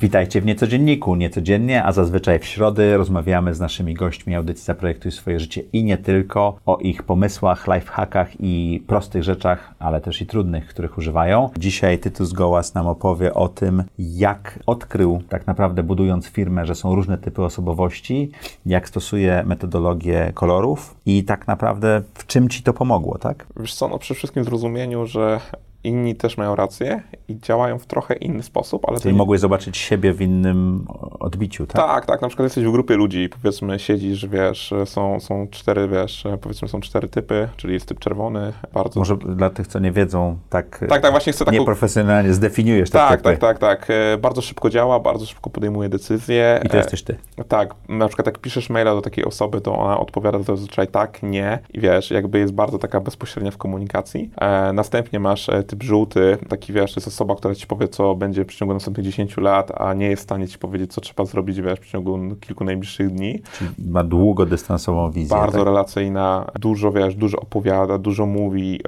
Witajcie w Niecodzienniku. Niecodziennie, a zazwyczaj w środy rozmawiamy z naszymi gośćmi audycji Zaprojektuj swoje życie i nie tylko o ich pomysłach, lifehackach i prostych rzeczach, ale też i trudnych, których używają. Dzisiaj Tytus Gołas nam opowie o tym, jak odkrył tak naprawdę budując firmę, że są różne typy osobowości, jak stosuje metodologię kolorów i tak naprawdę w czym Ci to pomogło, tak? Wiesz co, no przy wszystkim zrozumieniu, że inni też mają rację i działają w trochę inny sposób, ale... Czyli nie... mogłeś zobaczyć siebie w innym odbiciu, tak? Tak, tak. Na przykład jesteś w grupie ludzi i powiedzmy siedzisz, wiesz, są, są cztery, wiesz, powiedzmy są cztery typy, czyli jest typ czerwony, bardzo... Może dla tych, co nie wiedzą, tak, tak, tak właśnie chcę taką... nieprofesjonalnie zdefiniujesz te Tak, typy. tak, tak, tak. E, bardzo szybko działa, bardzo szybko podejmuje decyzje. I to jesteś ty. Tak. Na przykład jak piszesz maila do takiej osoby, to ona odpowiada zazwyczaj tak, nie i wiesz, jakby jest bardzo taka bezpośrednia w komunikacji. E, następnie masz e, typ żółty, taki wiesz, to jest osoba, która ci powie, co będzie w przeciągu następnych 10 lat, a nie jest w stanie ci powiedzieć, co trzeba zrobić, wiesz, w przeciągu kilku najbliższych dni. Czyli ma długodystansową wizję. Bardzo tak? relacyjna, dużo, wiesz, dużo opowiada, dużo mówi,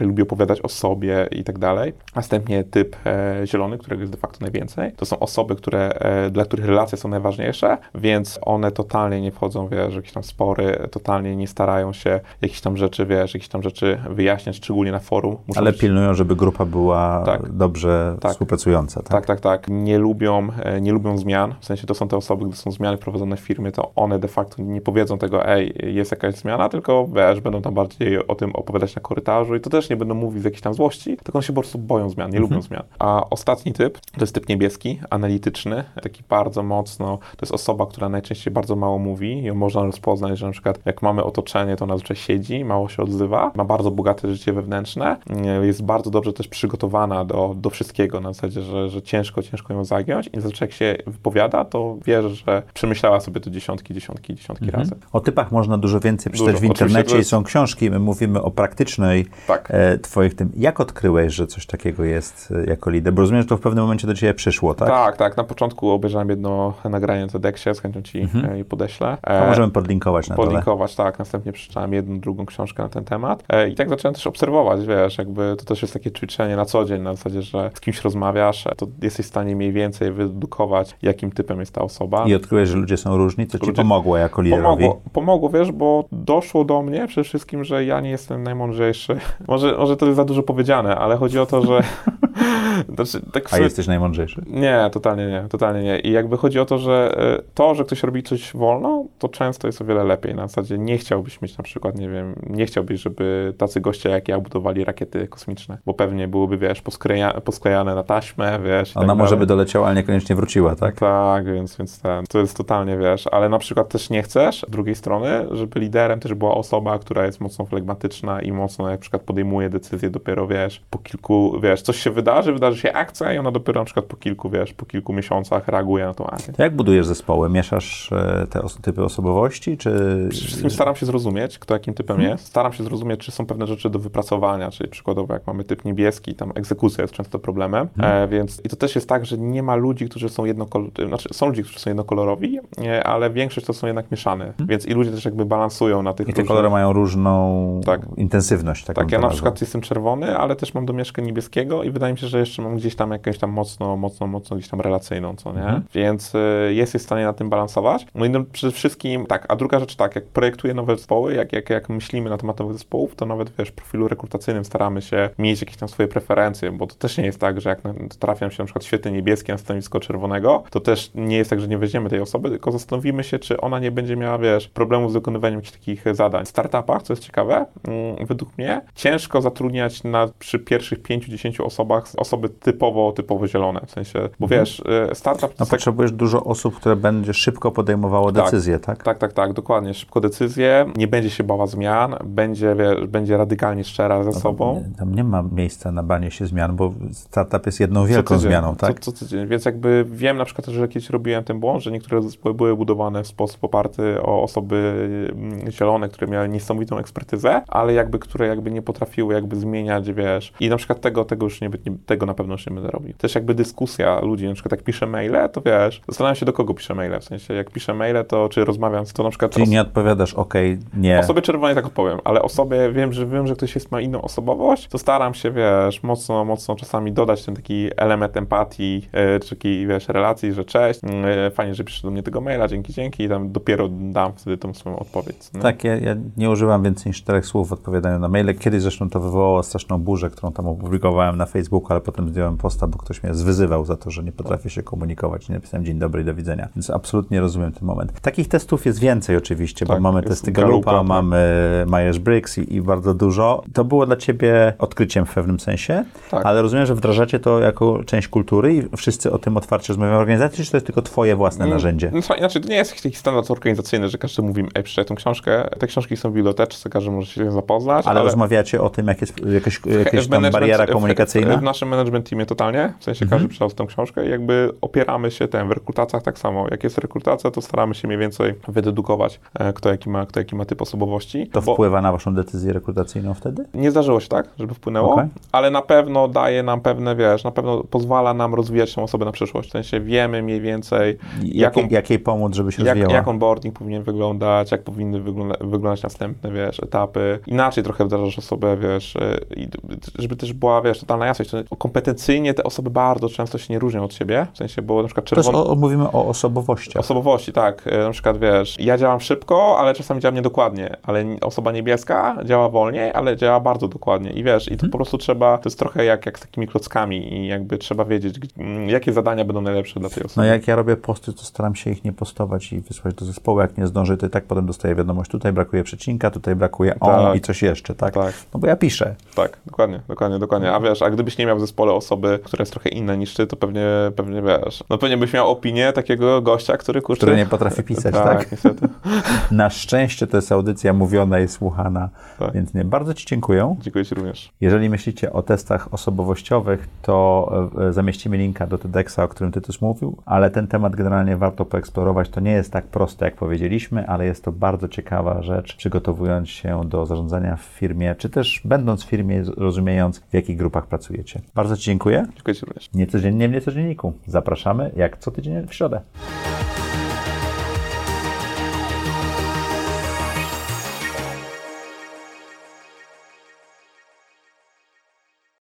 e, lubi opowiadać o sobie i tak dalej. Następnie typ e, zielony, którego jest de facto najwięcej. To są osoby, które, e, dla których relacje są najważniejsze, więc one totalnie nie wchodzą, wiesz, w jakieś tam spory, totalnie nie starają się jakieś tam rzeczy, wiesz, jakieś tam rzeczy wyjaśniać, szczególnie na forum. Muszą Ale pilnują, żeby grupa była tak. dobrze tak. współpracująca. Tak? tak, tak, tak. Nie lubią, e, nie lubią zmian, w sensie to są te osoby, gdy są zmiany wprowadzone w firmie, to one de facto nie powiedzą tego, ej, jest jakaś zmiana, tylko wiesz, będą tam bardziej o tym opowiadać na korytarzu i to też nie będą mówić z jakiejś tam złości, tylko one się po prostu boją zmian, nie mhm. lubią zmian. A ostatni typ, to jest typ niebieski, analityczny, taki bardzo mocno, to jest osoba, która najczęściej bardzo mało mówi, ją można rozpoznać, że na przykład jak mamy otoczenie, to ona zazwyczaj siedzi, mało się odzywa, ma bardzo bogate życie wewnętrzne, jest bardzo dobrze też przygotowana do, do wszystkiego, na zasadzie, że, że ciężko, ciężko ją zagiąć i zazwyczaj jak się wypowiada, to wierzę, że przemyślała sobie to dziesiątki, dziesiątki, dziesiątki mhm. razy. O typach można dużo więcej przeczytać w internecie i są książki, my mówimy o praktycznej tak. e, twoich tym. Jak odkryłeś, że coś takiego jest e, jako lider? Bo rozumiem, że to w pewnym momencie do ciebie przyszło, tak? Tak, tak. Na początku obejrzałem jedno nagranie na TEDxie, z chęcią ci mhm. e, podeślę. E, to możemy podlinkować na Podlinkować, dole. tak. Następnie przeczytałem jedną, drugą książkę na ten temat e, i tak zacząłem też obserwować, wiesz, jakby to też jest takie ćwiczenie na co dzień, na zasadzie, że z kimś rozmawiasz, to jesteś w stanie mniej więcej wyedukować, jakim typem jest ta osoba. I odkryłeś, że ludzie są różni, co ci ludzie... pomogło jako liderowi? Pomogło, pomogło, wiesz, bo doszło do mnie przede wszystkim, że ja nie jestem najmądrzejszy. Może, może to jest za dużo powiedziane, ale chodzi o to, że Znaczy, tak A jesteś najmądrzejszy? Nie, totalnie nie, totalnie nie. I jakby chodzi o to, że e, to, że ktoś robi coś wolno, to często jest o wiele lepiej. Na zasadzie nie chciałbyś mieć na przykład, nie wiem, nie chciałbyś, żeby tacy goście jak ja budowali rakiety kosmiczne, bo pewnie byłyby, wiesz, poskleja, posklejane na taśmę, wiesz. Ona tak może by doleciała, ale niekoniecznie wróciła, tak? Tak, więc, więc ten, to jest totalnie, wiesz, ale na przykład też nie chcesz, z drugiej strony, żeby liderem też była osoba, która jest mocno flegmatyczna i mocno na przykład podejmuje decyzje dopiero, wiesz, po kilku, wiesz, coś się wydarzy, wydarzy się akcja i ona dopiero na przykład po kilku, wiesz, po kilku miesiącach reaguje na tą akcję. To jak budujesz zespoły? Mieszasz e, te os typy osobowości, czy... Przede wszystkim staram się zrozumieć, kto jakim typem hmm. jest. Staram się zrozumieć, czy są pewne rzeczy do wypracowania, czyli przykładowo jak mamy typ niebieski, tam egzekucja jest często problemem, hmm. e, więc i to też jest tak, że nie ma ludzi, którzy są jednokolorowi, znaczy są ludzie, którzy są jednokolorowi, e, ale większość to są jednak mieszane, hmm. więc i ludzie też jakby balansują na tych I te różnych... kolory mają różną tak. intensywność. Tak, ja na przykład jestem czerwony, ale też mam domieszkę niebieskiego i wydaje mi się, że jeszcze mam gdzieś tam jakąś tam mocno, mocno, mocno gdzieś tam relacyjną, co nie? Mhm. Więc y, jest w stanie na tym balansować. No i no, przede wszystkim tak, a druga rzecz tak, jak projektuję nowe zespoły, jak, jak, jak myślimy na temat nowych zespołów, to nawet wiesz, w profilu rekrutacyjnym staramy się mieć jakieś tam swoje preferencje, bo to też nie jest tak, że jak trafiam się na przykład świetny niebieski na stanowisko czerwonego, to też nie jest tak, że nie weźmiemy tej osoby, tylko zastanowimy się, czy ona nie będzie miała, wiesz, problemu z wykonywaniem jakichś takich zadań. W startupach, co jest ciekawe, mm, według mnie, ciężko zatrudniać na, przy pierwszych 5-10 osobach osoby typowo, typowo zielone, w sensie, bo mhm. wiesz, y, startup... No potrzebujesz tak... dużo osób, które będzie szybko podejmowało tak, decyzje, tak? Tak, tak, tak, dokładnie, szybko decyzje, nie będzie się bała zmian, będzie, wiesz, będzie radykalnie szczera ze no, sobą. Tam nie ma miejsca na banie się zmian, bo startup jest jedną wielką zmianą, tak? Co, co tydzień, więc jakby wiem na przykład, że kiedyś robiłem ten błąd, że niektóre zespoły były budowane w sposób oparty o osoby mm, zielone, które miały niesamowitą ekspertyzę, ale jakby, które jakby nie potrafiły jakby zmieniać, wiesz, i na przykład tego, tego już nie, tego na pewno już nie będę robił. Też jakby dyskusja ludzi, na przykład jak piszę maile, to wiesz, zastanawiam się do kogo piszę maile, w sensie jak piszę maile, to czy rozmawiam, to na przykład... Czyli nie odpowiadasz, ok, nie. Osobie czerwonej tak odpowiem, ale osobie, wiem, że wiem, że ktoś jest, ma inną osobowość, to staram się, wiesz, mocno, mocno czasami dodać ten taki element empatii, yy, czy takiej, wiesz, relacji, że cześć, yy, fajnie, że piszesz do mnie tego maila, dzięki, dzięki i tam dopiero dam wtedy tą swoją odpowiedź. Nie? Tak, ja, ja, nie używam więcej niż czterech słów w odpowiadaniu na maile. Kiedyś zresztą to wywołało straszną burzę, którą tam opublikowałem na Facebooku, ale potem zdjąłem posta, bo ktoś mnie zwyzywał za to, że nie potrafię się komunikować i napisałem dzień dobry i do widzenia. Więc absolutnie rozumiem ten moment. Takich testów jest więcej oczywiście, tak, bo mamy testy Galupa, Galupa mamy Myers-Briggs i, i, bardzo dużo. To było dla ciebie odkryciem w pewnym sensie, tak. ale rozumiem, że wdrażacie to jako część kultury i wszyscy o tym otwarcie rozmawiają w organizacji, czy to jest tylko twoje własne mm, narzędzie? No, znaczy, to nie jest jakiś standard organizacyjny, że każdy mówi, ej, przeczytaj tą książkę. Te książki są w bibliotece, każdy może się zapoznać. Ale, ale... rozmawiacie o tym, jak jest jakaś, bariera komunikacyjna? W, w, naszym management teamie totalnie, w sensie każdy mhm. przeczytał tę książkę i jakby opieramy się tym, w rekrutacjach tak samo. Jak jest rekrutacja, to staramy się mniej więcej wydedukować, e, kto jaki ma, kto jaki ma typ osobowości. To bo... wpływa na waszą decyzję rekrutacyjną wtedy? Nie zdarzyło się tak, żeby wpłynęło, okay. ale na pewno daje nam pewne, wiesz, na pewno pozwala nam rozwijać tę osobę na przyszłość. W sensie wiemy mniej więcej, jaką, jak, jak jej pomóc, żeby się jak, rozwijała. Jak onboarding powinien wyglądać, jak powinny wygląda, wyglądać następne, wiesz, etapy. Inaczej trochę wdrażasz osobę, wiesz, e, żeby też była, wiesz, totalna jasność. Kompetencyjnie te osoby bardzo często się nie różnią od siebie, w sensie, bo na przykład czerwony... O, mówimy o osobowości. Osobowości, tak. E, na przykład, wiesz, ja działam szybko, ale czasami działam niedokładnie, ale osoba niebieska działa wolniej, ale działa bardzo dokładnie i wiesz, i to hmm. po prostu trzeba, to jest trochę jak, jak z takimi klockami i jakby trzeba wiedzieć, jakie zadania będą najlepsze dla tej osoby. No jak ja robię posty, to staram się ich nie postować i wysłać do zespołu, jak nie zdążę, to i tak potem dostaję wiadomość, tutaj brakuje przecinka, tutaj brakuje o tak. i coś jeszcze, tak? tak? No bo ja piszę. Tak, dokładnie, dokładnie, dokładnie. A wiesz, a gdybyś nie miał w zespole osoby, która jest trochę inna niż ty, to pewnie, pewnie wiesz, no pewnie byś miał opinię takiego gościa, który kurczę... Który nie potrafi pisać, tak? tak? niestety. Na szczęście to jest audycja mówiona i słuchana, tak. więc nie. Bardzo Ci dziękuję. Dziękuję Ci również. Jeżeli myślicie o testach osobowościowych, to e, zamieścimy linka do TEDxa, o którym Ty też mówił, ale ten temat generalnie warto poeksplorować. To nie jest tak proste, jak powiedzieliśmy, ale jest to bardzo ciekawa rzecz, przygotowując się do zarządzania w firmie, czy też będąc w firmie, rozumiejąc, w jakich grupach pracujecie. Bardzo Ci dziękuję. Dziękuję Ci również. Niecodziennie w Niecodzienniku. Zapraszamy jak co tydzień w środę.